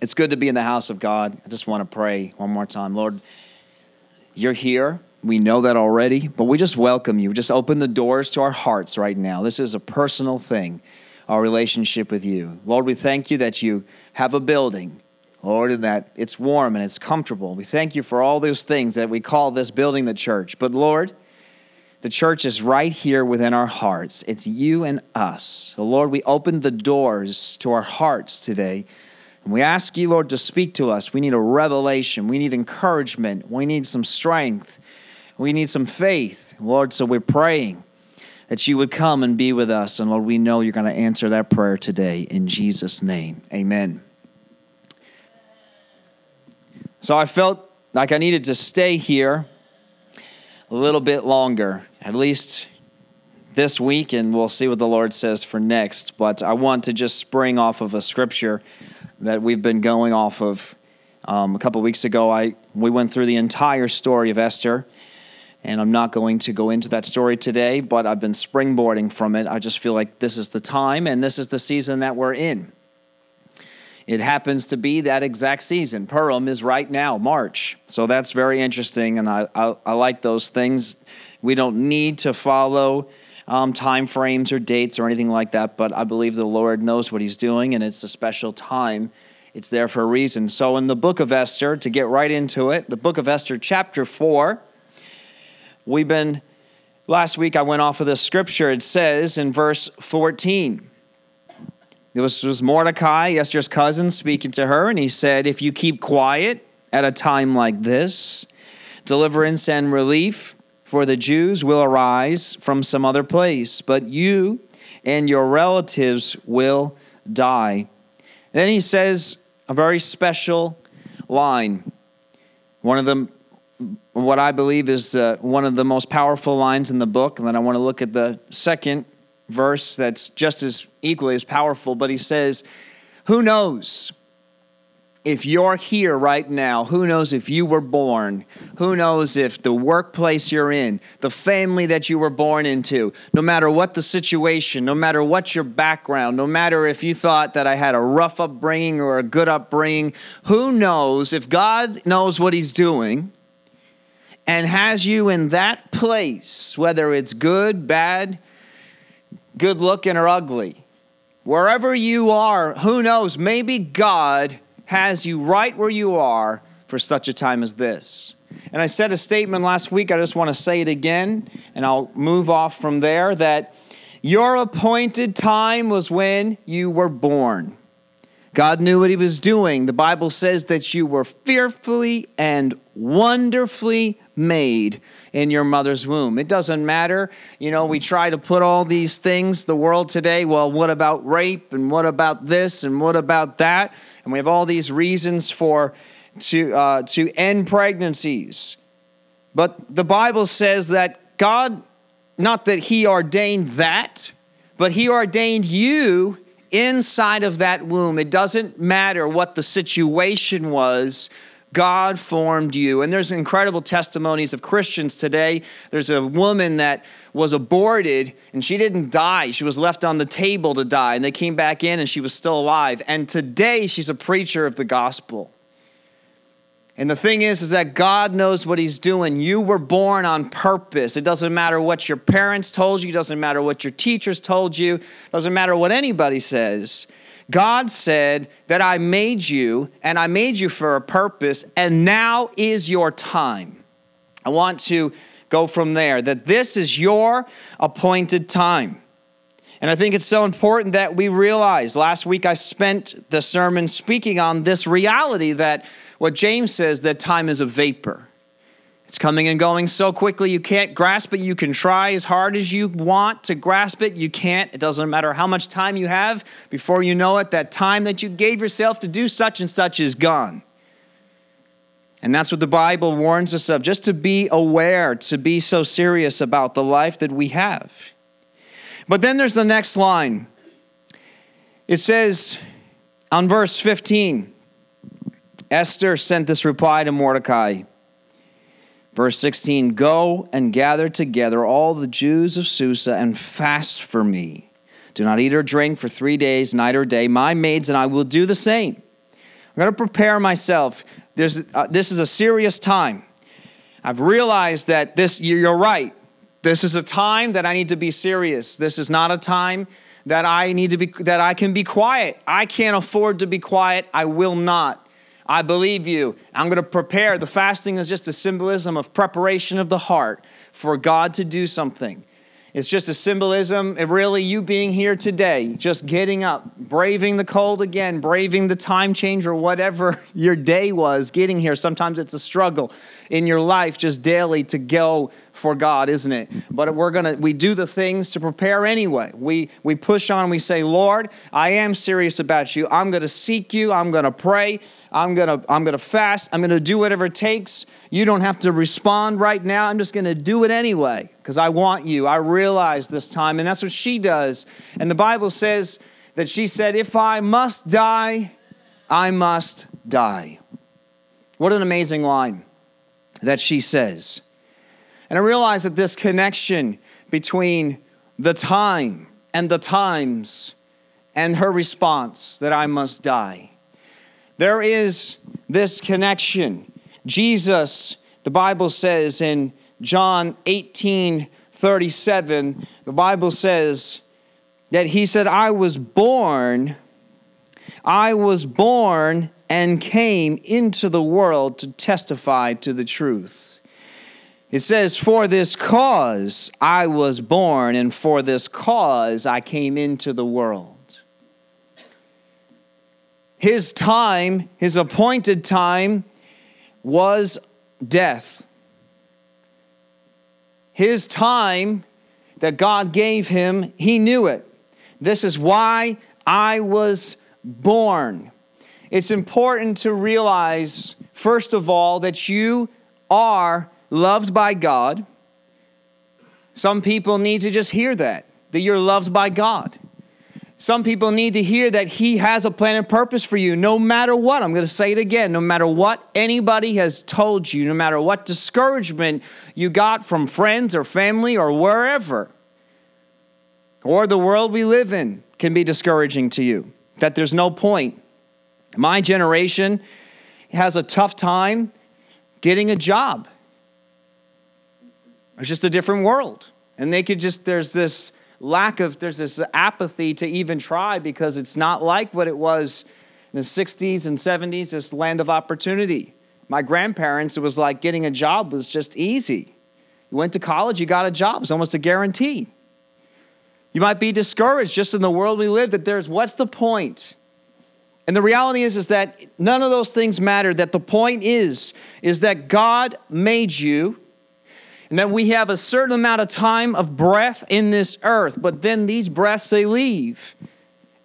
It's good to be in the house of God. I just want to pray one more time. Lord, you're here. We know that already, but we just welcome you. Just open the doors to our hearts right now. This is a personal thing, our relationship with you. Lord, we thank you that you have a building, Lord, and that it's warm and it's comfortable. We thank you for all those things that we call this building the church. But Lord, the church is right here within our hearts. It's you and us. So, Lord, we open the doors to our hearts today and we ask you, Lord, to speak to us. We need a revelation. We need encouragement. We need some strength. We need some faith, Lord. So we're praying that you would come and be with us. And Lord, we know you're going to answer that prayer today in Jesus' name. Amen. So I felt like I needed to stay here a little bit longer, at least this week, and we'll see what the Lord says for next. But I want to just spring off of a scripture that we've been going off of. Um, a couple weeks ago, I we went through the entire story of Esther, and I'm not going to go into that story today. But I've been springboarding from it. I just feel like this is the time, and this is the season that we're in. It happens to be that exact season. Purim is right now, March. So that's very interesting, and I, I, I like those things. We don't need to follow um, time frames or dates or anything like that, but I believe the Lord knows what He's doing, and it's a special time. It's there for a reason. So, in the book of Esther, to get right into it, the book of Esther, chapter 4, we've been, last week I went off of this scripture. It says in verse 14, it was, was Mordecai, Esther's cousin, speaking to her, and he said, If you keep quiet at a time like this, deliverance and relief for the Jews will arise from some other place, but you and your relatives will die. Then he says a very special line. One of them, what I believe is uh, one of the most powerful lines in the book. And then I want to look at the second verse that's just as equally as powerful. But he says, Who knows? If you're here right now, who knows if you were born? Who knows if the workplace you're in, the family that you were born into, no matter what the situation, no matter what your background, no matter if you thought that I had a rough upbringing or a good upbringing, who knows if God knows what He's doing and has you in that place, whether it's good, bad, good looking, or ugly? Wherever you are, who knows? Maybe God has you right where you are for such a time as this. And I said a statement last week, I just want to say it again, and I'll move off from there that your appointed time was when you were born. God knew what He was doing. The Bible says that you were fearfully and wonderfully made in your mother's womb. It doesn't matter. You know, we try to put all these things, the world today, well, what about rape and what about this and what about that? And we have all these reasons for to uh, to end pregnancies. But the Bible says that God not that he ordained that, but he ordained you inside of that womb. It doesn't matter what the situation was. God formed you. And there's incredible testimonies of Christians today. There's a woman that was aborted and she didn't die. She was left on the table to die. And they came back in and she was still alive. And today she's a preacher of the gospel. And the thing is, is that God knows what He's doing. You were born on purpose. It doesn't matter what your parents told you, it doesn't matter what your teachers told you, it doesn't matter what anybody says. God said that I made you and I made you for a purpose, and now is your time. I want to go from there that this is your appointed time. And I think it's so important that we realize. Last week I spent the sermon speaking on this reality that what James says that time is a vapor. It's coming and going so quickly you can't grasp it. You can try as hard as you want to grasp it. You can't. It doesn't matter how much time you have. Before you know it, that time that you gave yourself to do such and such is gone. And that's what the Bible warns us of just to be aware, to be so serious about the life that we have. But then there's the next line. It says on verse 15 Esther sent this reply to Mordecai. Verse 16 Go and gather together all the Jews of Susa and fast for me. Do not eat or drink for three days, night or day. My maids and I will do the same. I'm going to prepare myself. There's, uh, this is a serious time. I've realized that this, you're right. This is a time that I need to be serious. This is not a time that I need to be, that I can be quiet. I can't afford to be quiet. I will not. I believe you. I'm going to prepare. The fasting is just a symbolism of preparation of the heart for God to do something. It's just a symbolism of really you being here today, just getting up, braving the cold again, braving the time change or whatever your day was, getting here. Sometimes it's a struggle in your life just daily to go for God, isn't it? But we're gonna we do the things to prepare anyway. We we push on, we say, Lord, I am serious about you. I'm gonna seek you, I'm gonna pray, I'm gonna I'm gonna fast, I'm gonna do whatever it takes. You don't have to respond right now. I'm just gonna do it anyway because I want you. I realize this time. And that's what she does. And the Bible says that she said, If I must die, I must die. What an amazing line that she says. And I realize that this connection between the time and the times and her response that I must die. There is this connection. Jesus, the Bible says in John 18 37, the Bible says that he said, I was born, I was born and came into the world to testify to the truth. It says, For this cause I was born, and for this cause I came into the world. His time, his appointed time, was death his time that God gave him, he knew it. This is why I was born. It's important to realize, first of all, that you are loved by God. Some people need to just hear that, that you're loved by God. Some people need to hear that He has a plan and purpose for you, no matter what. I'm going to say it again no matter what anybody has told you, no matter what discouragement you got from friends or family or wherever, or the world we live in can be discouraging to you, that there's no point. My generation has a tough time getting a job. It's just a different world. And they could just, there's this lack of, there's this apathy to even try because it's not like what it was in the 60s and 70s, this land of opportunity. My grandparents, it was like getting a job was just easy. You went to college, you got a job, it's almost a guarantee. You might be discouraged just in the world we live that there's what's the point? And the reality is is that none of those things matter that the point is is that God made you and that we have a certain amount of time of breath in this earth, but then these breaths they leave,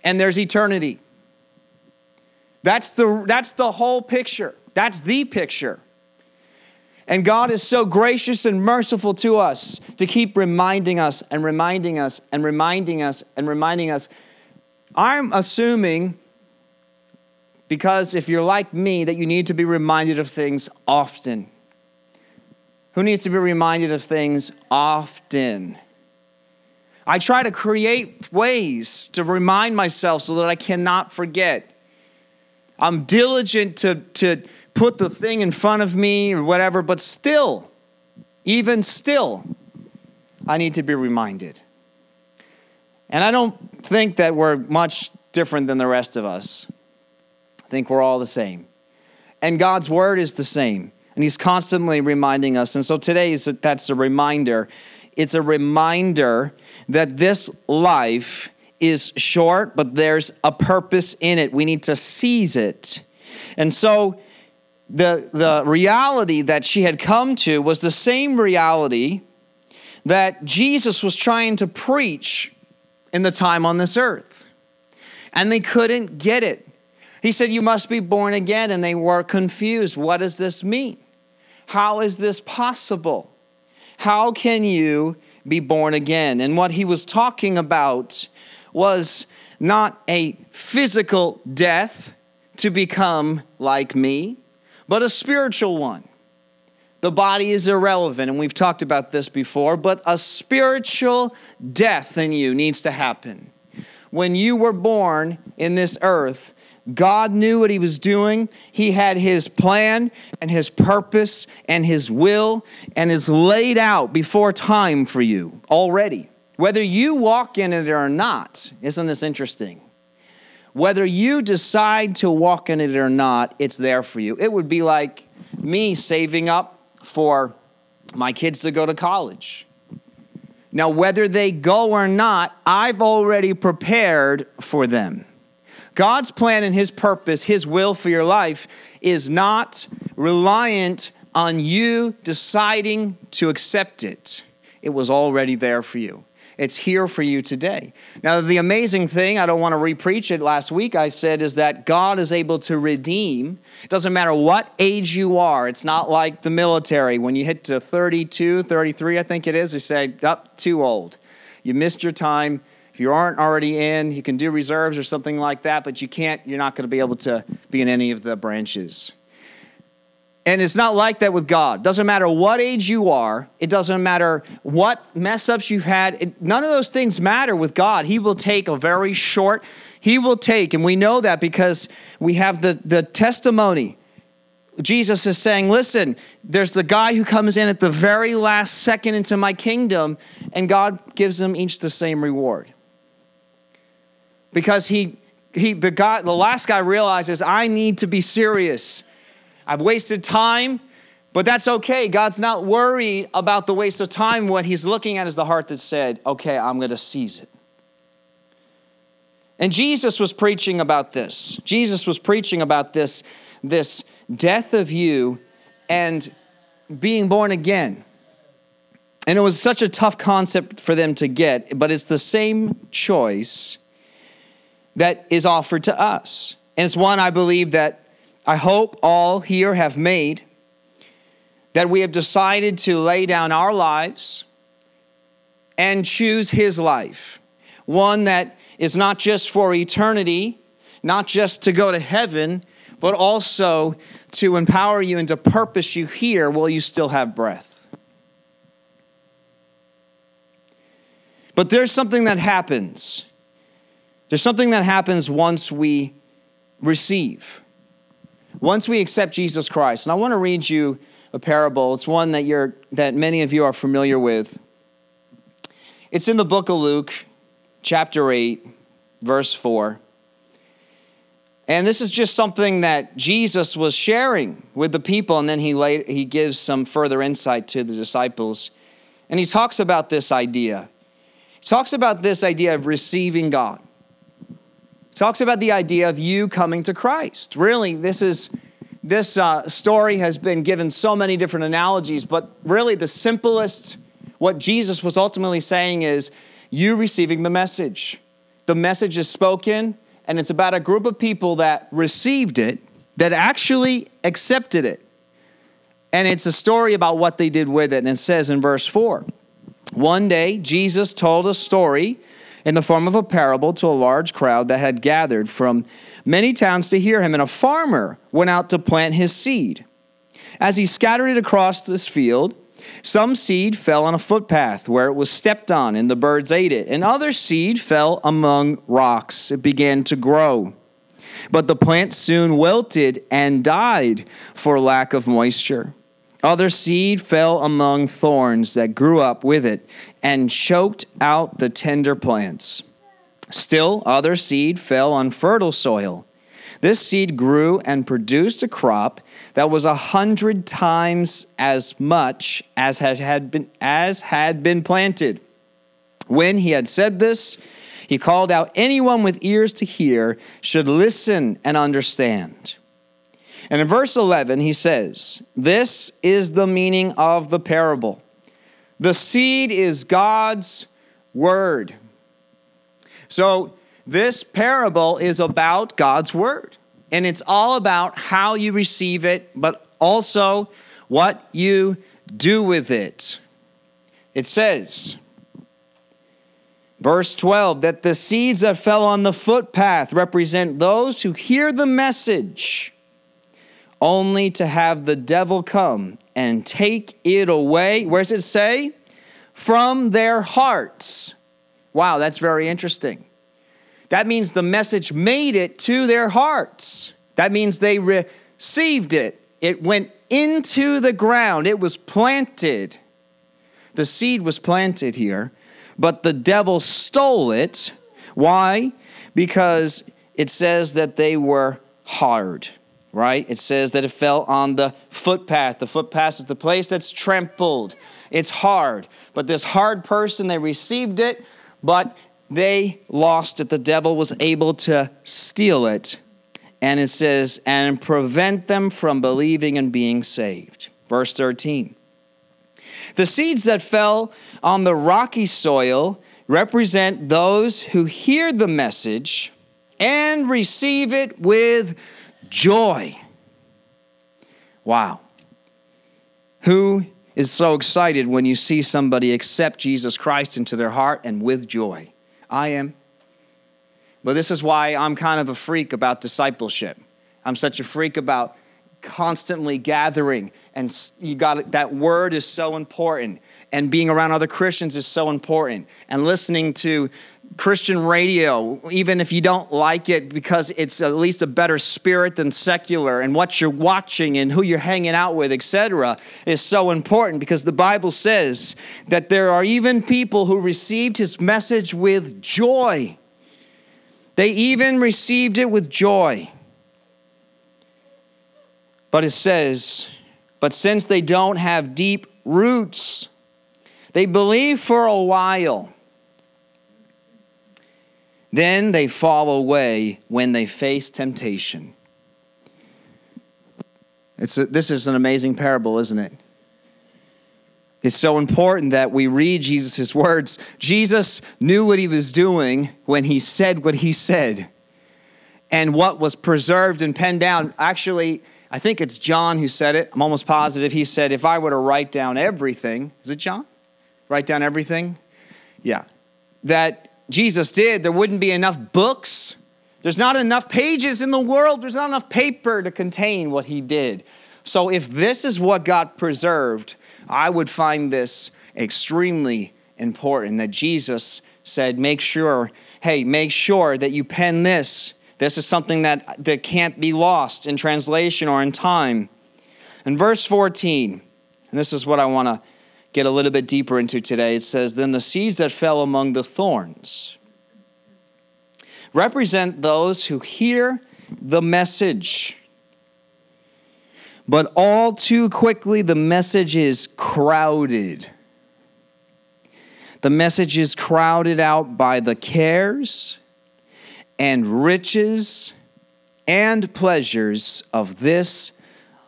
and there's eternity. That's the, that's the whole picture. That's the picture. And God is so gracious and merciful to us to keep reminding us and reminding us and reminding us and reminding us. I'm assuming, because if you're like me, that you need to be reminded of things often who needs to be reminded of things often. I try to create ways to remind myself so that I cannot forget. I'm diligent to, to put the thing in front of me or whatever, but still, even still, I need to be reminded. And I don't think that we're much different than the rest of us. I think we're all the same. And God's word is the same. And he's constantly reminding us. And so today is that's a reminder. It's a reminder that this life is short, but there's a purpose in it. We need to seize it. And so the, the reality that she had come to was the same reality that Jesus was trying to preach in the time on this earth. And they couldn't get it. He said, You must be born again. And they were confused. What does this mean? How is this possible? How can you be born again? And what he was talking about was not a physical death to become like me, but a spiritual one. The body is irrelevant, and we've talked about this before, but a spiritual death in you needs to happen. When you were born in this earth, God knew what he was doing. He had his plan and his purpose and his will and is laid out before time for you already. Whether you walk in it or not, isn't this interesting? Whether you decide to walk in it or not, it's there for you. It would be like me saving up for my kids to go to college. Now, whether they go or not, I've already prepared for them. God's plan and His purpose, His will for your life, is not reliant on you deciding to accept it. It was already there for you. It's here for you today. Now, the amazing thing, I don't want to repreach it last week, I said, is that God is able to redeem. It doesn't matter what age you are. It's not like the military. When you hit to 32, 33, I think it is, they say, up, oh, too old. You missed your time. You aren't already in, you can do reserves or something like that, but you can't, you're not going to be able to be in any of the branches. And it's not like that with God. Doesn't matter what age you are, it doesn't matter what mess ups you've had. It, none of those things matter with God. He will take a very short, He will take, and we know that because we have the, the testimony. Jesus is saying, Listen, there's the guy who comes in at the very last second into my kingdom, and God gives them each the same reward. Because he, he the guy, the last guy realizes, I need to be serious. I've wasted time, but that's okay. God's not worried about the waste of time. What he's looking at is the heart that said, okay, I'm going to seize it. And Jesus was preaching about this. Jesus was preaching about this, this death of you and being born again. And it was such a tough concept for them to get, but it's the same choice that is offered to us. And it's one I believe that I hope all here have made that we have decided to lay down our lives and choose His life. One that is not just for eternity, not just to go to heaven, but also to empower you and to purpose you here while you still have breath. But there's something that happens. There's something that happens once we receive once we accept Jesus Christ, and I want to read you a parable. It's one that you're that many of you are familiar with. It's in the book of Luke, chapter 8, verse 4. And this is just something that Jesus was sharing with the people, and then he, later, he gives some further insight to the disciples. And he talks about this idea. He talks about this idea of receiving God talks about the idea of you coming to Christ. Really, this is this uh, story has been given so many different analogies, but really the simplest, what Jesus was ultimately saying is you receiving the message. The message is spoken, and it's about a group of people that received it, that actually accepted it. And it's a story about what they did with it. And it says in verse 4 One day, Jesus told a story in the form of a parable to a large crowd that had gathered from many towns to hear him. And a farmer went out to plant his seed. As he scattered it across this field, some seed fell on a footpath where it was stepped on, and the birds ate it. And other seed fell among rocks. It began to grow. But the plant soon wilted and died for lack of moisture. Other seed fell among thorns that grew up with it and choked out the tender plants. Still, other seed fell on fertile soil. This seed grew and produced a crop that was a hundred times as much as had, had been, as had been planted. When he had said this, he called out, Anyone with ears to hear should listen and understand. And in verse 11, he says, This is the meaning of the parable. The seed is God's word. So, this parable is about God's word. And it's all about how you receive it, but also what you do with it. It says, verse 12, that the seeds that fell on the footpath represent those who hear the message only to have the devil come and take it away. Where does it say? From their hearts. Wow, that's very interesting. that means the message made it to their hearts. That means they received it. It went into the ground, it was planted. The seed was planted here, but the devil stole it. Why? Because it says that they were hard, right? It says that it fell on the footpath. The footpath is the place that's trampled. It's hard. But this hard person, they received it, but they lost it. The devil was able to steal it. And it says, and prevent them from believing and being saved. Verse 13. The seeds that fell on the rocky soil represent those who hear the message and receive it with joy. Wow. Who is so excited when you see somebody accept Jesus Christ into their heart and with joy? I am. But this is why I'm kind of a freak about discipleship. I'm such a freak about constantly gathering and you got that word is so important and being around other Christians is so important and listening to Christian radio even if you don't like it because it's at least a better spirit than secular and what you're watching and who you're hanging out with etc is so important because the Bible says that there are even people who received his message with joy they even received it with joy but it says, but since they don't have deep roots, they believe for a while. Then they fall away when they face temptation. It's a, this is an amazing parable, isn't it? It's so important that we read Jesus' words. Jesus knew what he was doing when he said what he said. And what was preserved and penned down actually I think it's John who said it. I'm almost positive. He said, if I were to write down everything, is it John? Write down everything? Yeah. That Jesus did, there wouldn't be enough books. There's not enough pages in the world. There's not enough paper to contain what he did. So if this is what got preserved, I would find this extremely important that Jesus said, make sure, hey, make sure that you pen this this is something that, that can't be lost in translation or in time. In verse 14, and this is what I want to get a little bit deeper into today, it says, Then the seeds that fell among the thorns represent those who hear the message. But all too quickly, the message is crowded. The message is crowded out by the cares and riches and pleasures of this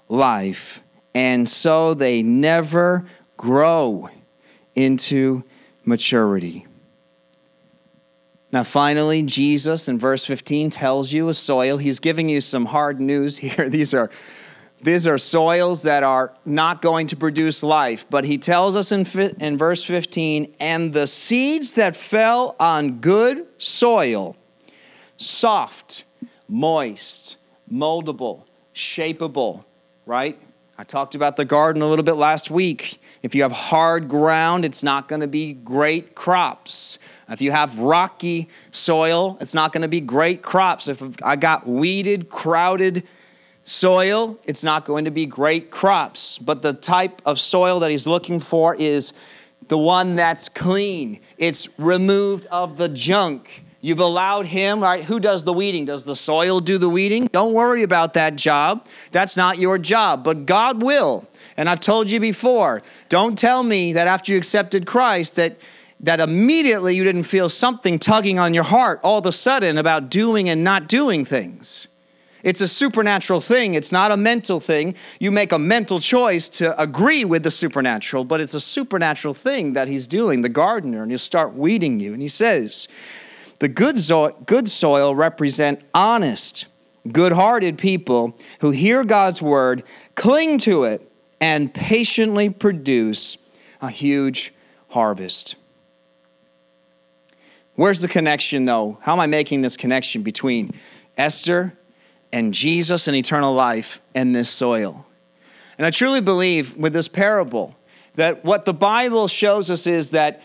life, and so they never grow into maturity. Now, finally, Jesus in verse 15 tells you a soil. He's giving you some hard news here. These are, these are soils that are not going to produce life. But he tells us in, in verse 15, and the seeds that fell on good soil soft, moist, moldable, shapeable, right? I talked about the garden a little bit last week. If you have hard ground, it's not going to be great crops. If you have rocky soil, it's not going to be great crops. If I got weeded, crowded soil, it's not going to be great crops. But the type of soil that he's looking for is the one that's clean, it's removed of the junk. You've allowed him, right? Who does the weeding? Does the soil do the weeding? Don't worry about that job. That's not your job, but God will. And I've told you before, don't tell me that after you accepted Christ that that immediately you didn't feel something tugging on your heart all of a sudden about doing and not doing things. It's a supernatural thing. It's not a mental thing. You make a mental choice to agree with the supernatural, but it's a supernatural thing that he's doing, the gardener, and he'll start weeding you. And he says, the good, good soil represent honest, good-hearted people who hear God's word, cling to it, and patiently produce a huge harvest. Where's the connection, though? How am I making this connection between Esther and Jesus and eternal life and this soil? And I truly believe with this parable that what the Bible shows us is that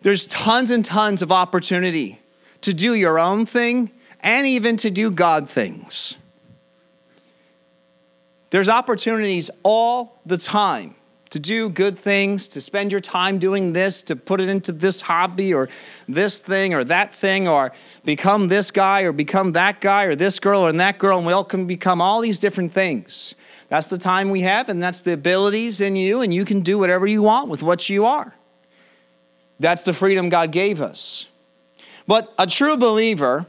there's tons and tons of opportunity to do your own thing and even to do God things. There's opportunities all the time to do good things, to spend your time doing this, to put it into this hobby or this thing or that thing, or become this guy or become that guy or this girl or that girl, and we all can become all these different things. That's the time we have, and that's the abilities in you, and you can do whatever you want with what you are. That's the freedom God gave us. But a true believer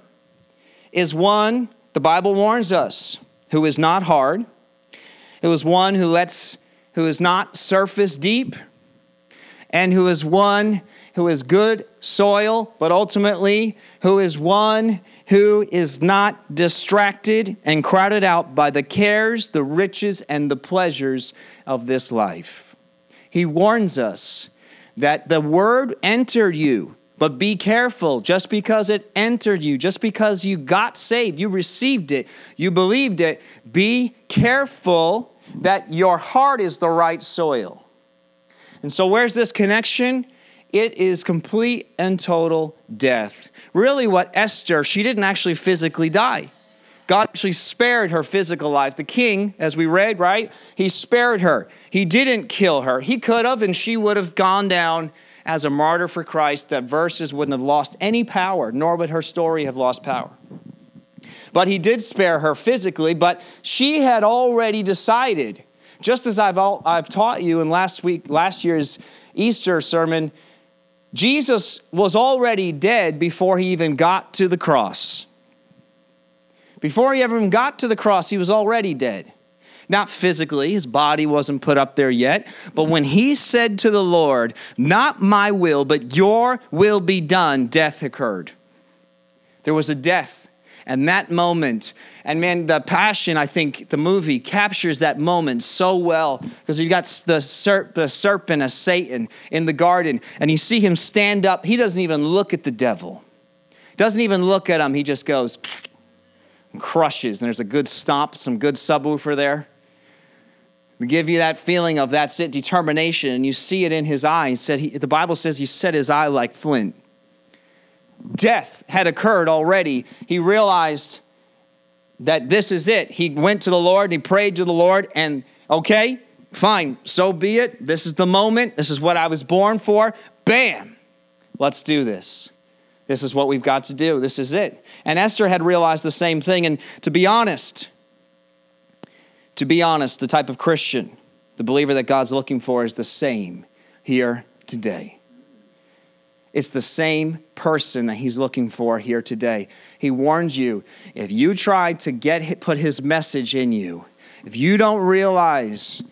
is one, the Bible warns us, who is not hard, who is one who lets who is not surface deep, and who is one who is good soil, but ultimately who is one who is not distracted and crowded out by the cares, the riches, and the pleasures of this life. He warns us that the word entered you, but be careful just because it entered you, just because you got saved, you received it, you believed it, be careful that your heart is the right soil. And so, where's this connection? It is complete and total death. Really, what Esther, she didn't actually physically die. God actually spared her physical life. The king, as we read, right? He spared her. He didn't kill her. He could have, and she would have gone down as a martyr for Christ. That verses wouldn't have lost any power, nor would her story have lost power. But he did spare her physically, but she had already decided, just as I've, all, I've taught you in last week, last year's Easter sermon, Jesus was already dead before he even got to the cross. Before he ever even got to the cross, he was already dead. Not physically, his body wasn't put up there yet, but when he said to the Lord, Not my will, but your will be done, death occurred. There was a death and that moment, and man, the passion, I think the movie captures that moment so well because you got the, serp, the serpent as Satan in the garden, and you see him stand up. He doesn't even look at the devil, doesn't even look at him. He just goes and crushes. And there's a good stomp, some good subwoofer there. To give you that feeling of that's it, determination, and you see it in his eye. He said he, the Bible says he set his eye like flint death had occurred already, he realized that this is it. He went to the Lord, he prayed to the Lord, and okay, fine, so be it. This is the moment. This is what I was born for. Bam, let's do this. This is what we've got to do. This is it. And Esther had realized the same thing. And to be honest, to be honest, the type of Christian, the believer that God's looking for is the same here today. It's the same person that he's looking for here today. He warns you if you try to get put his message in you, if you don't realize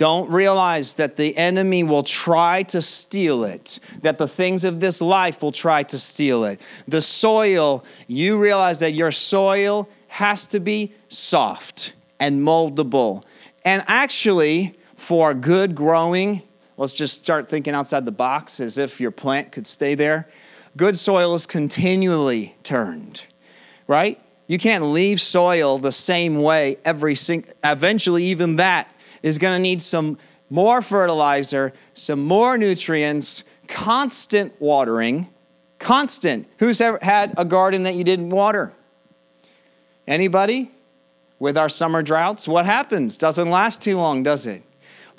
don't realize that the enemy will try to steal it, that the things of this life will try to steal it. The soil, you realize that your soil has to be soft and moldable. And actually, for good growing, Let's just start thinking outside the box as if your plant could stay there. Good soil is continually turned, right? You can't leave soil the same way every single, eventually, even that is going to need some more fertilizer, some more nutrients, constant watering, constant. Who's ever had a garden that you didn't water? Anybody? With our summer droughts, what happens? Doesn't last too long, does it?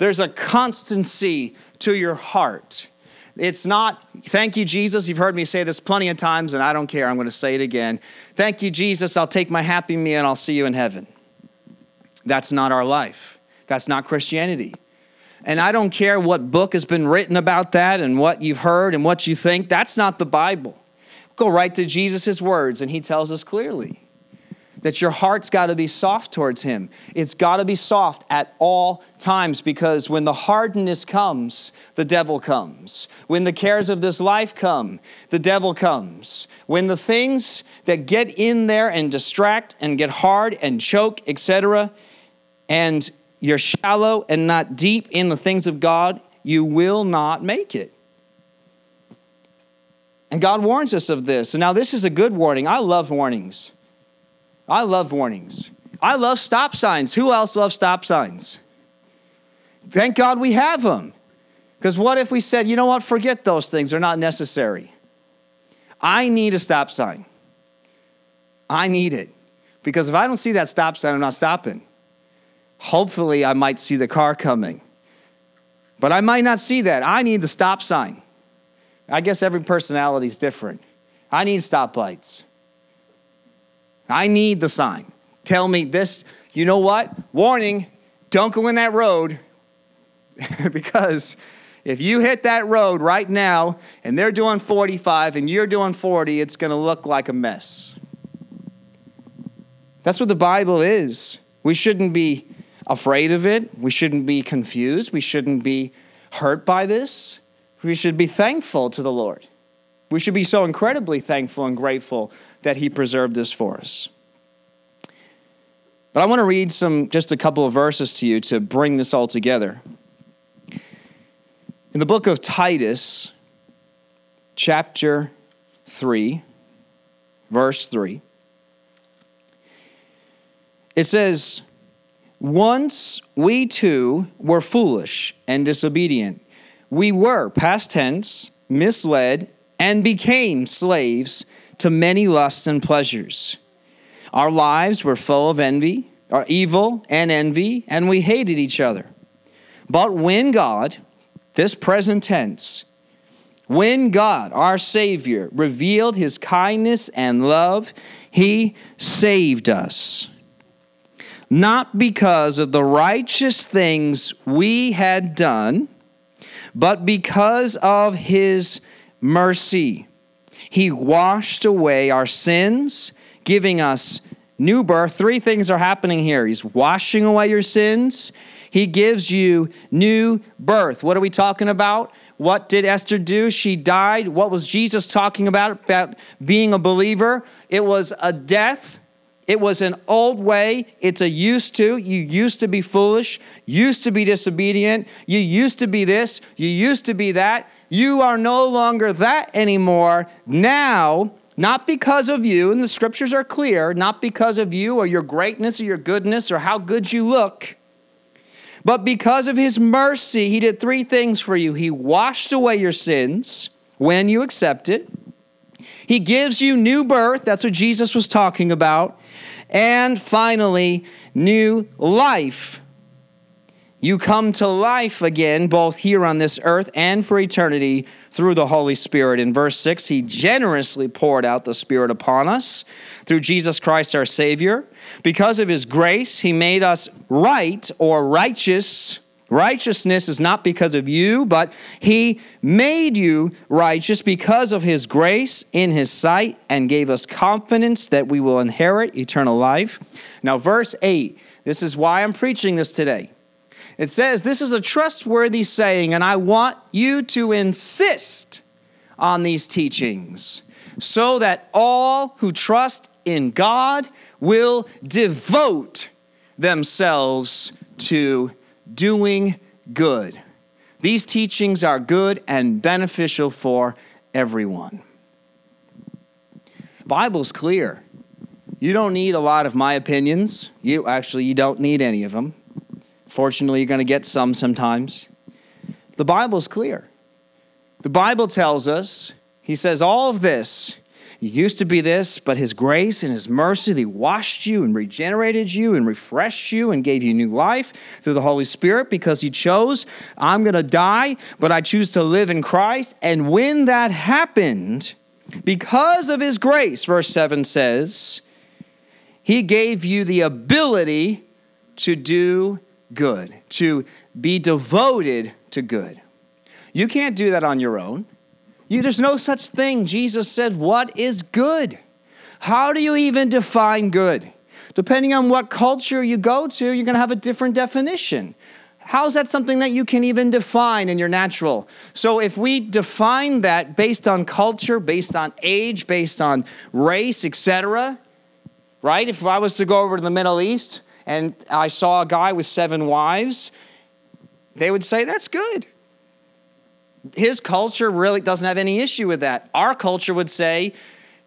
There's a constancy to your heart. It's not, thank you, Jesus. You've heard me say this plenty of times, and I don't care. I'm going to say it again. Thank you, Jesus. I'll take my happy meal and I'll see you in heaven. That's not our life. That's not Christianity. And I don't care what book has been written about that and what you've heard and what you think. That's not the Bible. Go right to Jesus' words, and he tells us clearly that your heart's got to be soft towards Him. It's got to be soft at all times because when the hardness comes, the devil comes. When the cares of this life come, the devil comes. When the things that get in there and distract and get hard and choke, etc., and you're shallow and not deep in the things of God, you will not make it. And God warns us of this. And now, this is a good warning. I love warnings. I love warnings. I love stop signs. Who else loves stop signs? Thank God we have them. Because what if we said, you know what, forget those things, they're not necessary? I need a stop sign. I need it. Because if I don't see that stop sign, I'm not stopping. Hopefully, I might see the car coming. But I might not see that. I need the stop sign. I guess every personality is different. I need stoplights. I need the sign. Tell me this, you know what? Warning, don't go in that road because if you hit that road right now and they're doing 45 and you're doing 40, it's going to look like a mess. That's what the Bible is. We shouldn't be afraid of it. We shouldn't be confused. We shouldn't be hurt by this. We should be thankful to the Lord. We should be so incredibly thankful and grateful that He preserved this for us. But I want to read some just a couple of verses to you to bring this all together. In the book of Titus, chapter 3, verse 3, it says, Once we too were foolish and disobedient. We were, past tense, misled, and became slaves to many lusts and pleasures. Our lives were full of envy, or evil and envy, and we hated each other. But when God, this present tense, when God, our Savior, revealed his kindness and love, he saved us. Not because of the righteous things we had done, but because of his mercy. He washed away our sins giving us new birth. Three things are happening here. He's washing away your sins. He gives you new birth. What are we talking about? What did Esther do? She died. What was Jesus talking about? About being a believer? It was a death. It was an old way. It's a used to. You used to be foolish, used to be disobedient, you used to be this, you used to be that. You are no longer that anymore. Now, not because of you, and the scriptures are clear, not because of you or your greatness or your goodness or how good you look, but because of his mercy, he did three things for you. He washed away your sins when you accepted, he gives you new birth. That's what Jesus was talking about. And finally, new life you come to life again, both here on this earth and for eternity through the Holy Spirit. In verse 6, He generously poured out the Spirit upon us through Jesus Christ our Savior. Because of His grace, He made us right or righteous. Righteousness is not because of you, but He made you righteous because of His grace in His sight and gave us confidence that we will inherit eternal life. Now, verse 8, this is why I'm preaching this today. It says, This is a trustworthy saying, and I want you to insist on these teachings so that all who trust in God will devote themselves to doing good. These teachings are good and beneficial for everyone. Bible's clear. You don't need a lot of my opinions. You actually you don't need any of them. Fortunately, you're going to get some sometimes. The Bible's clear. The Bible tells us, He says, all of this, you used to be this, but His grace and His mercy, He washed you and regenerated you and refreshed you and gave you new life through the Holy Spirit because He chose, I'm going to die, but I choose to live in Christ. And when that happened, because of His grace, verse 7 says, He gave you the ability to do good, to be devoted to good. You can't do that on your own. You, there's no such thing. Jesus said, What is good? How do you even define good? Depending on what culture you go to, you're going to have a different definition. How is that something that you can even define in your natural? So, if we define that based on culture, based on age, based on race, etc., right? If I was to go over to the Middle East, and I saw a guy with seven wives, they would say, that's good. His culture really doesn't have any issue with that. Our culture would say,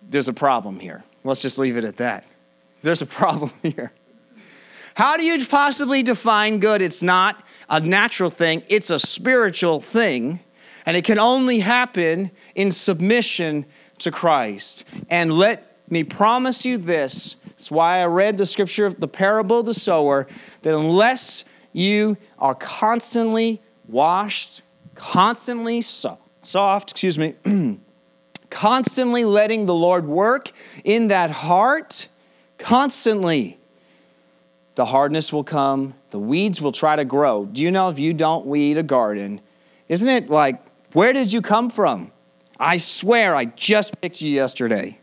there's a problem here. Let's just leave it at that. There's a problem here. How do you possibly define good? It's not a natural thing, it's a spiritual thing, and it can only happen in submission to Christ. And let me promise you this. That's why I read the scripture the parable of the sower that unless you are constantly washed, constantly so, soft, excuse me, constantly letting the Lord work in that heart, constantly, the hardness will come, the weeds will try to grow. Do you know if you don't weed a garden, isn't it like, where did you come from? I swear I just picked you yesterday.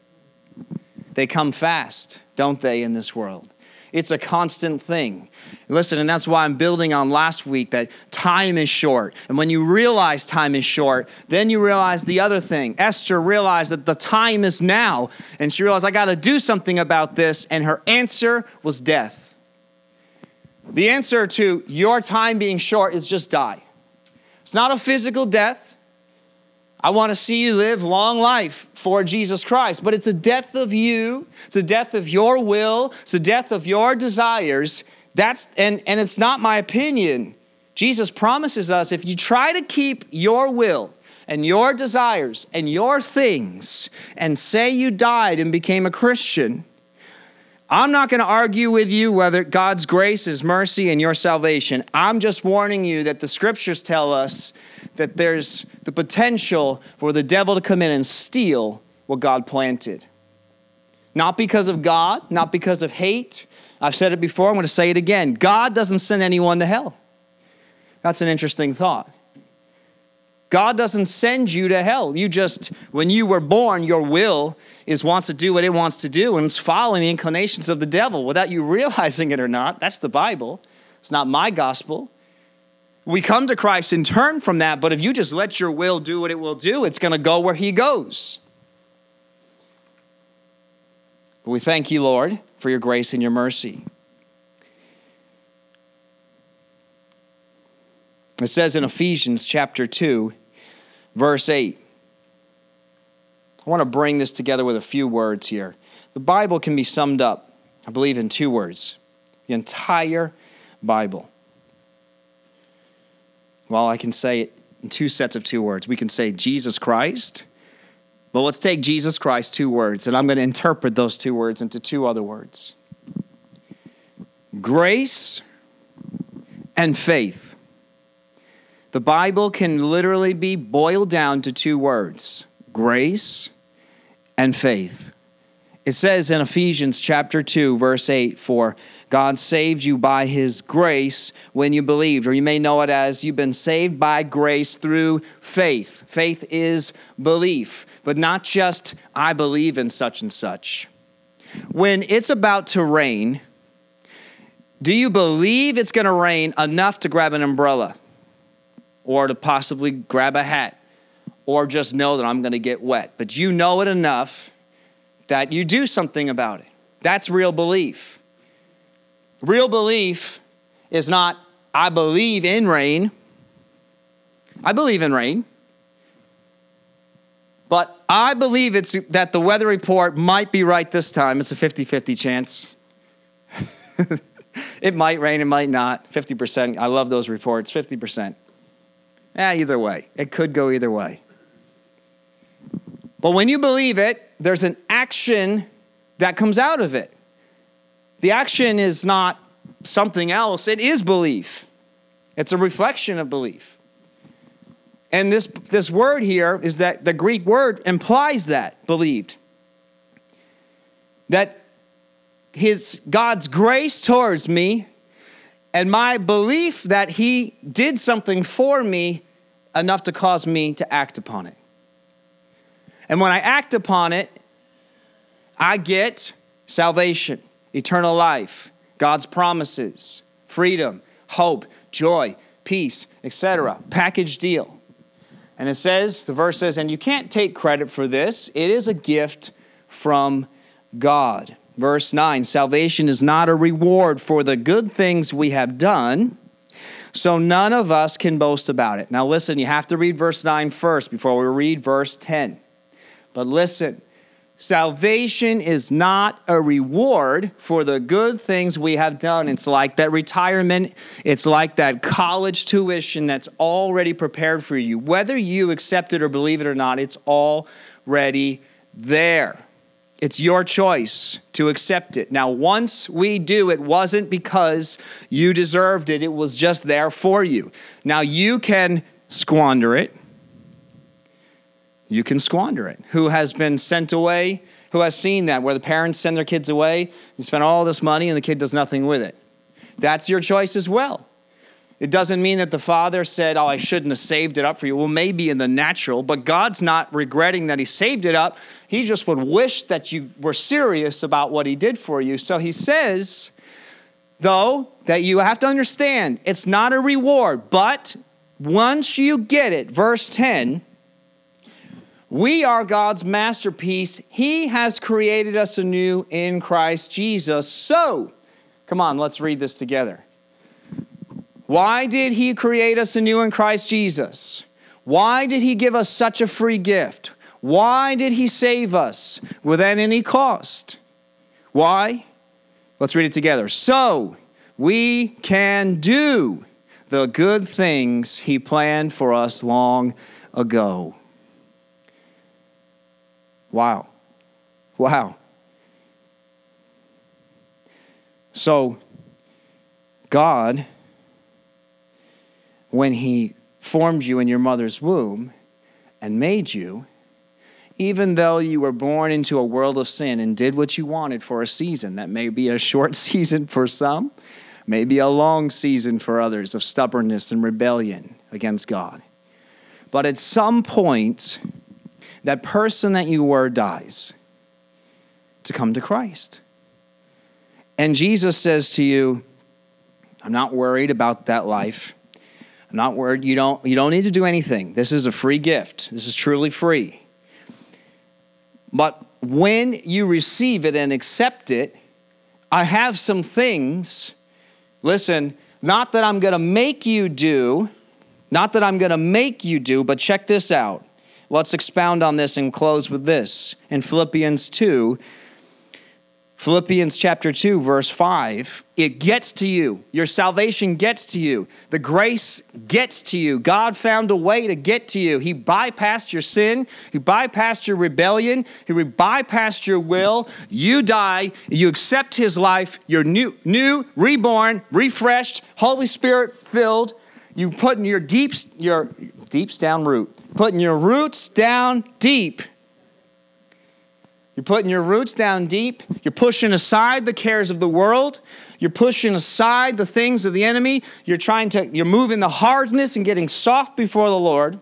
They come fast, don't they, in this world? It's a constant thing. Listen, and that's why I'm building on last week that time is short. And when you realize time is short, then you realize the other thing. Esther realized that the time is now, and she realized, I got to do something about this. And her answer was death. The answer to your time being short is just die. It's not a physical death. I want to see you live long life for Jesus Christ. But it's a death of you, it's a death of your will, it's a death of your desires. That's and, and it's not my opinion. Jesus promises us if you try to keep your will and your desires and your things and say you died and became a Christian, I'm not going to argue with you whether God's grace is mercy and your salvation. I'm just warning you that the scriptures tell us that there's the potential for the devil to come in and steal what God planted. Not because of God, not because of hate. I've said it before, I'm going to say it again. God doesn't send anyone to hell. That's an interesting thought. God doesn't send you to hell. You just, when you were born, your will is wants to do what it wants to do and it's following the inclinations of the devil without you realizing it or not. That's the Bible. It's not my gospel. We come to Christ and turn from that, but if you just let your will do what it will do, it's going to go where He goes. But we thank you, Lord, for your grace and your mercy. It says in Ephesians chapter 2, verse 8. I want to bring this together with a few words here. The Bible can be summed up, I believe, in two words the entire Bible. Well, I can say it in two sets of two words. We can say Jesus Christ. Well, let's take Jesus Christ, two words, and I'm going to interpret those two words into two other words grace and faith. The Bible can literally be boiled down to two words grace and faith. It says in Ephesians chapter 2, verse 8, for God saved you by his grace when you believed, or you may know it as you've been saved by grace through faith. Faith is belief, but not just I believe in such and such. When it's about to rain, do you believe it's going to rain enough to grab an umbrella? Or to possibly grab a hat or just know that I'm going to get wet. But you know it enough that you do something about it. That's real belief. Real belief is not, I believe in rain. I believe in rain. But I believe it's that the weather report might be right this time. It's a 50 50 chance. it might rain, it might not. 50%. I love those reports, 50%. Eh, either way. It could go either way. But when you believe it, there's an action that comes out of it. The action is not something else, it is belief. It's a reflection of belief. And this, this word here is that the Greek word implies that, believed. That his God's grace towards me and my belief that he did something for me enough to cause me to act upon it. And when I act upon it, I get salvation, eternal life, God's promises, freedom, hope, joy, peace, etc. Package deal. And it says, the verse says, and you can't take credit for this, it is a gift from God. Verse 9 Salvation is not a reward for the good things we have done, so none of us can boast about it. Now, listen, you have to read verse 9 first before we read verse 10. But listen, salvation is not a reward for the good things we have done. It's like that retirement, it's like that college tuition that's already prepared for you. Whether you accept it or believe it or not, it's already there. It's your choice to accept it. Now, once we do, it wasn't because you deserved it, it was just there for you. Now, you can squander it. You can squander it. Who has been sent away? Who has seen that where the parents send their kids away, and spend all this money and the kid does nothing with it? That's your choice as well. It doesn't mean that the father said, Oh, I shouldn't have saved it up for you. Well, maybe in the natural, but God's not regretting that he saved it up. He just would wish that you were serious about what he did for you. So he says, though, that you have to understand it's not a reward, but once you get it, verse 10, we are God's masterpiece. He has created us anew in Christ Jesus. So, come on, let's read this together. Why did he create us anew in Christ Jesus? Why did he give us such a free gift? Why did he save us without any cost? Why? Let's read it together. So we can do the good things he planned for us long ago. Wow. Wow. So, God when He formed you in your mother's womb and made you, even though you were born into a world of sin and did what you wanted for a season, that may be a short season for some, maybe a long season for others of stubbornness and rebellion against God. But at some point, that person that you were dies to come to Christ. And Jesus says to you, I'm not worried about that life. I'm not worried. You don't, you don't need to do anything. This is a free gift. This is truly free. But when you receive it and accept it, I have some things, listen, not that I'm going to make you do, not that I'm going to make you do, but check this out. Let's expound on this and close with this. In Philippians 2, Philippians chapter 2, verse 5, it gets to you. Your salvation gets to you. The grace gets to you. God found a way to get to you. He bypassed your sin, He bypassed your rebellion, He bypassed your will. You die, you accept His life, you're new, new reborn, refreshed, Holy Spirit filled. You put in your deeps, your deeps down root, putting your roots down deep you're putting your roots down deep. You're pushing aside the cares of the world. You're pushing aside the things of the enemy. You're trying to, you're moving the hardness and getting soft before the Lord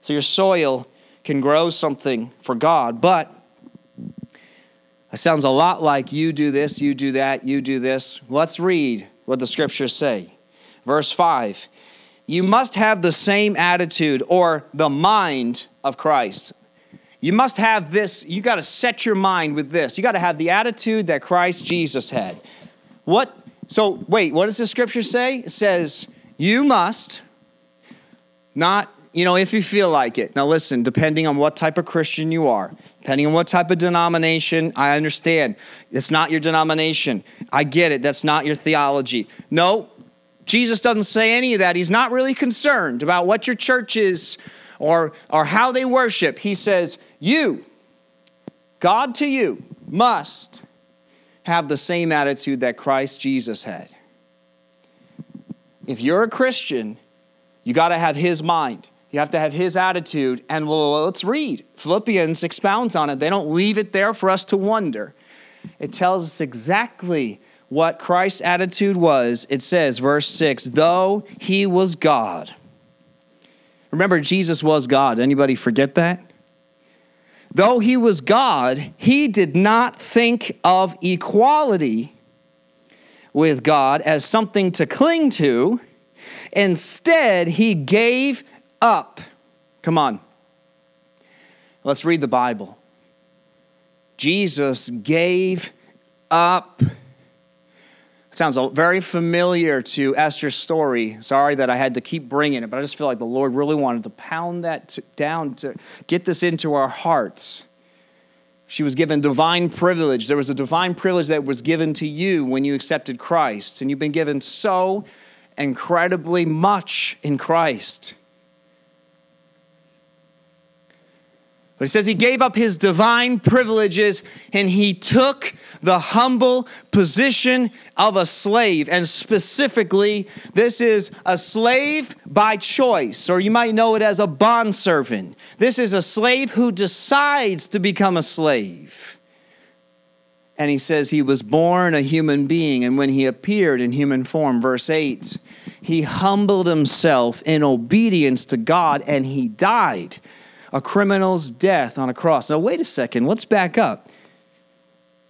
so your soil can grow something for God. But it sounds a lot like you do this, you do that, you do this. Let's read what the scriptures say. Verse 5 You must have the same attitude or the mind of Christ. You must have this, you got to set your mind with this. You got to have the attitude that Christ Jesus had. What? So, wait, what does the scripture say? It says, You must not, you know, if you feel like it. Now, listen, depending on what type of Christian you are, depending on what type of denomination, I understand. It's not your denomination. I get it. That's not your theology. No, Jesus doesn't say any of that. He's not really concerned about what your church is or, or how they worship. He says, You, God to you, must have the same attitude that Christ Jesus had. If you're a Christian, you got to have his mind. You have to have his attitude. And well, let's read. Philippians expounds on it. They don't leave it there for us to wonder. It tells us exactly what Christ's attitude was. It says, verse 6 though he was God Remember, Jesus was God. Anybody forget that? Though he was God, he did not think of equality with God as something to cling to. Instead, he gave up. Come on. Let's read the Bible. Jesus gave up Sounds very familiar to Esther's story. Sorry that I had to keep bringing it, but I just feel like the Lord really wanted to pound that down to get this into our hearts. She was given divine privilege. There was a divine privilege that was given to you when you accepted Christ, and you've been given so incredibly much in Christ. But he says he gave up his divine privileges and he took the humble position of a slave. And specifically, this is a slave by choice, or you might know it as a bondservant. This is a slave who decides to become a slave. And he says he was born a human being, and when he appeared in human form, verse 8, he humbled himself in obedience to God and he died a criminal's death on a cross. Now, wait a second, let's back up.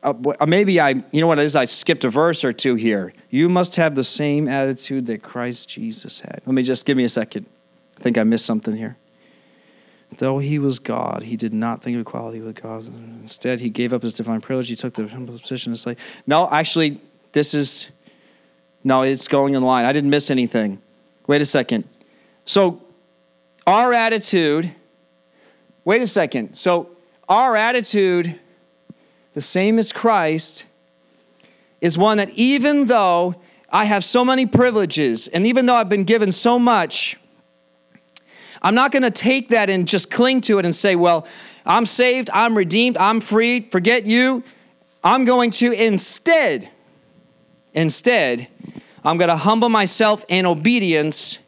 Uh, uh, maybe I, you know what it is, I skipped a verse or two here. You must have the same attitude that Christ Jesus had. Let me just give me a second. I think I missed something here. Though he was God, he did not think of equality with God. Instead, he gave up his divine privilege. He took the humble position of slave. No, actually, this is, no, it's going in line. I didn't miss anything. Wait a second. So, our attitude wait a second. So, our attitude, the same as Christ, is one that even though I have so many privileges, and even though I've been given so much, I'm not going to take that and just cling to it and say, well, I'm saved, I'm redeemed, I'm free, forget you. I'm going to instead, instead, I'm going to humble myself in obedience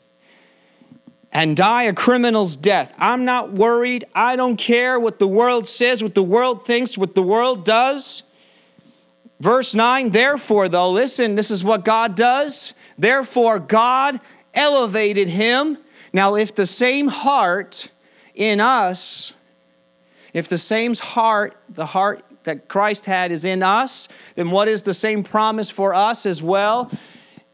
and die a criminal's death. I'm not worried. I don't care what the world says, what the world thinks, what the world does. Verse 9, therefore, though, listen, this is what God does. Therefore, God elevated him. Now, if the same heart in us, if the same heart, the heart that Christ had is in us, then what is the same promise for us as well?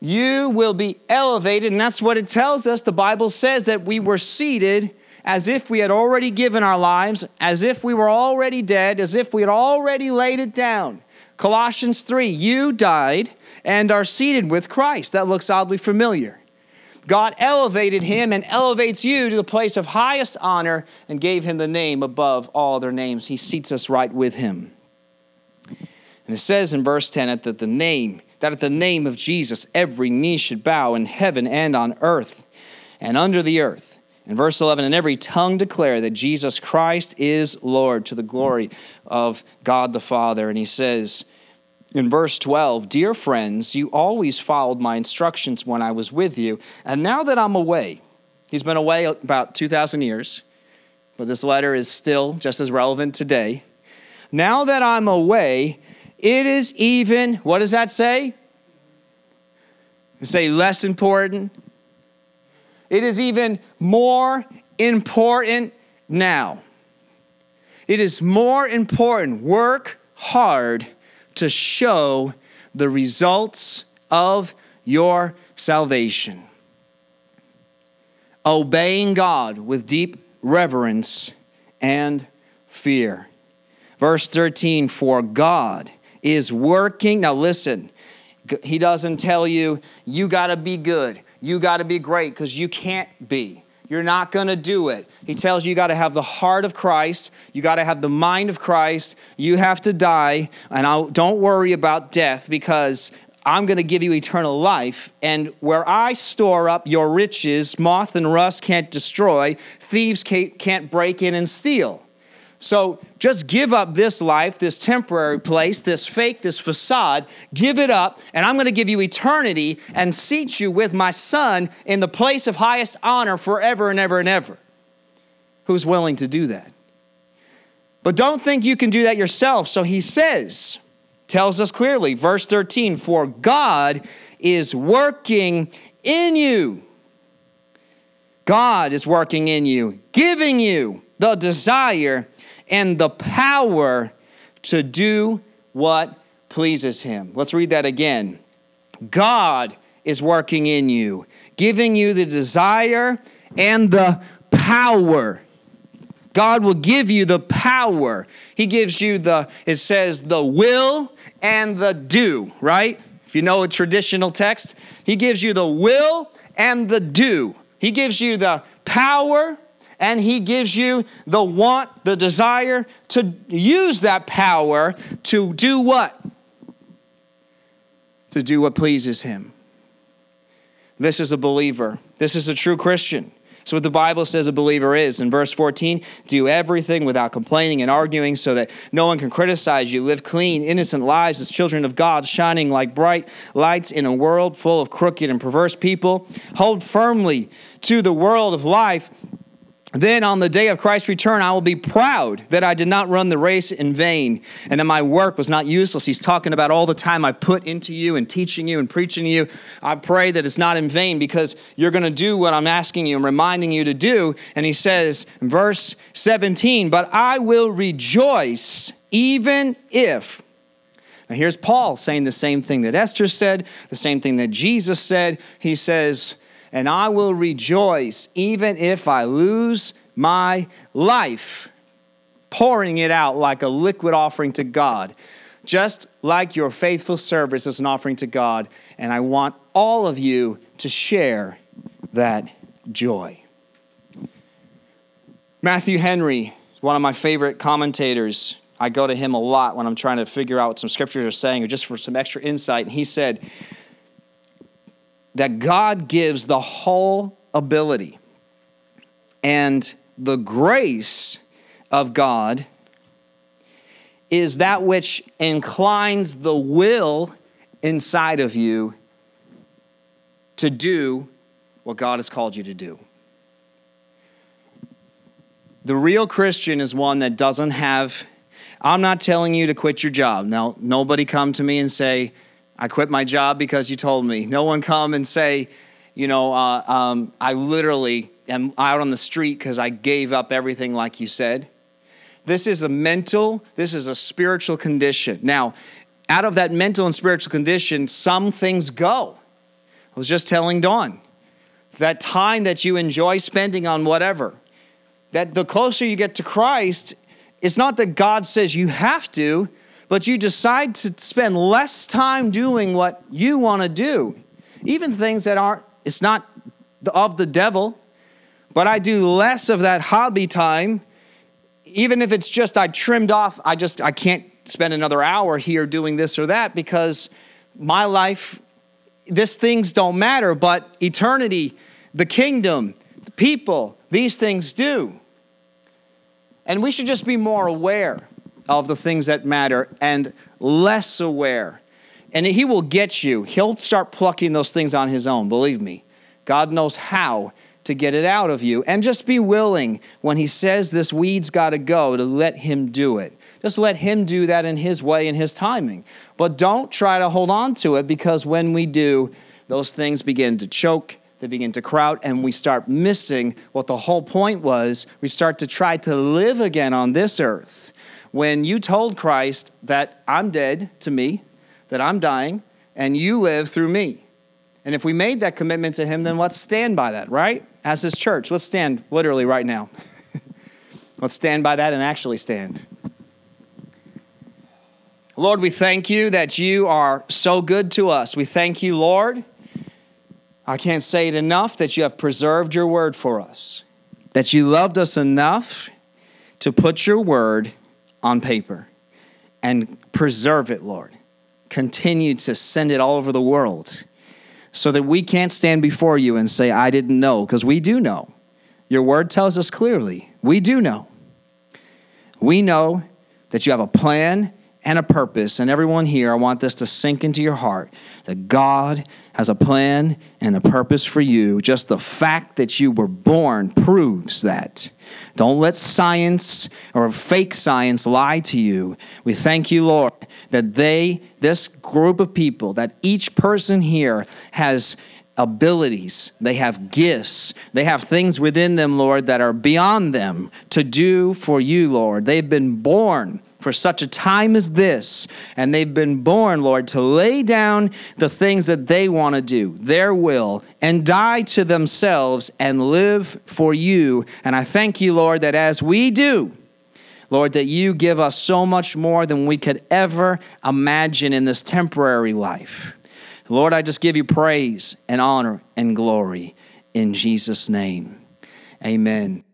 You will be elevated. And that's what it tells us. The Bible says that we were seated as if we had already given our lives, as if we were already dead, as if we had already laid it down. Colossians 3 You died and are seated with Christ. That looks oddly familiar. God elevated him and elevates you to the place of highest honor and gave him the name above all other names. He seats us right with him. And it says in verse 10 that the name that at the name of Jesus every knee should bow in heaven and on earth and under the earth. In verse 11, and every tongue declare that Jesus Christ is Lord to the glory of God the Father. And he says in verse 12, Dear friends, you always followed my instructions when I was with you, and now that I'm away, he's been away about 2,000 years, but this letter is still just as relevant today. Now that I'm away, it is even, what does that say? Say less important. It is even more important now. It is more important. Work hard to show the results of your salvation. Obeying God with deep reverence and fear. Verse 13, for God is working. Now, listen, he doesn't tell you, you got to be good, you got to be great, because you can't be. You're not going to do it. He tells you you got to have the heart of Christ. You got to have the mind of Christ. You have to die. And I'll, don't worry about death because I'm going to give you eternal life. And where I store up your riches, moth and rust can't destroy, thieves can't break in and steal. So just give up this life, this temporary place, this fake, this facade, give it up, and I'm going to give you eternity and seat you with my son in the place of highest honor forever and ever and ever. Who's willing to do that? But don't think you can do that yourself. So he says, tells us clearly, verse 13, for God is working in you. God is working in you, giving you the desire and the power to do what pleases Him. Let's read that again. God is working in you, giving you the desire and the power. God will give you the power. He gives you the, it says, the will and the do, right? If you know a traditional text, He gives you the will and the do. He gives you the power and He gives you the want, the desire to use that power to do what? To do what pleases Him. This is a believer. This is a true Christian. So, what the Bible says a believer is. In verse 14, do everything without complaining and arguing so that no one can criticize you. Live clean, innocent lives as children of God, shining like bright lights in a world full of crooked and perverse people. Hold firmly to the world of life then on the day of Christ's return, I will be proud that I did not run the race in vain and that my work was not useless. He's talking about all the time I put into you and teaching you and preaching you. I pray that it's not in vain because you're going to do what I'm asking you and reminding you to do. And he says, verse 17, but I will rejoice even if. Now here's Paul saying the same thing that Esther said, the same thing that Jesus said. He says, and I will rejoice even if I lose my life, pouring it out like a liquid offering to God, just like your faithful service is an offering to God. And I want all of you to share that joy. Matthew Henry, one of my favorite commentators, I go to him a lot when I'm trying to figure out what some scriptures are saying or just for some extra insight. And he said, that God gives the whole ability and the grace of God is that which inclines the will inside of you to do what God has called you to do. The real Christian is one that doesn't have, I'm not telling you to quit your job. Now, nobody come to me and say, I quit my job because you told me. No one come and say, you know, uh, um, I literally am out on the street because I gave up everything like you said. This is a mental, this is a spiritual condition. Now, out of that mental and spiritual condition, some things go. I was just telling Dawn that time that you enjoy spending on whatever, that the closer you get to Christ, it's not that God says you have to, but you decide to spend less time doing what you want to do, even things that aren't, it's not of the devil, but I do less of that hobby time, even if it's just I trimmed off, I just, I can't spend another hour here doing this or that because my life, these things don't matter, but eternity, the kingdom, the people, these things do. And we should just be more aware of the things that matter and less aware. And he will get you. He'll start plucking those things on his own, believe me. God knows how to get it out of you. And just be willing when he says this weed's got to go to let him do it. Just let him do that in his way and his timing. But don't try to hold on to it because when we do, those things begin to choke, they begin to crowd, and we start missing what the whole point was. We start to try to live again on this earth when you told Christ that I'm dead to me, that I'm dying, and you live through me. And if we made that commitment to Him, then let's stand by that, right? As His church, let's stand literally right now. let's stand by that and actually stand. Lord, we thank you that you are so good to us. We thank you, Lord. I can't say it enough that you have preserved your word for us, that you loved us enough to put your word on paper and preserve it, Lord. Continue to send it all over the world so that we can't stand before you and say, I didn't know, because we do know. Your word tells us clearly. We do know. We know that you have a plan and a purpose. And everyone here, I want this to sink into your heart that God has a plan and a purpose for you. Just the fact that you were born proves that. Don't let science or fake science lie to you. We thank you, Lord, that they, this group of people, that each person here has abilities, they have gifts, they have things within them, Lord, that are beyond them to do for you, Lord. They've been born for such a time as this. And they've been born, Lord, to lay down the things that they want to do, their will, and die to themselves and live for you. And I thank you, Lord, that as we do, Lord, that you give us so much more than we could ever imagine in this temporary life. Lord, I just give you praise and honor and glory in Jesus' name. Amen.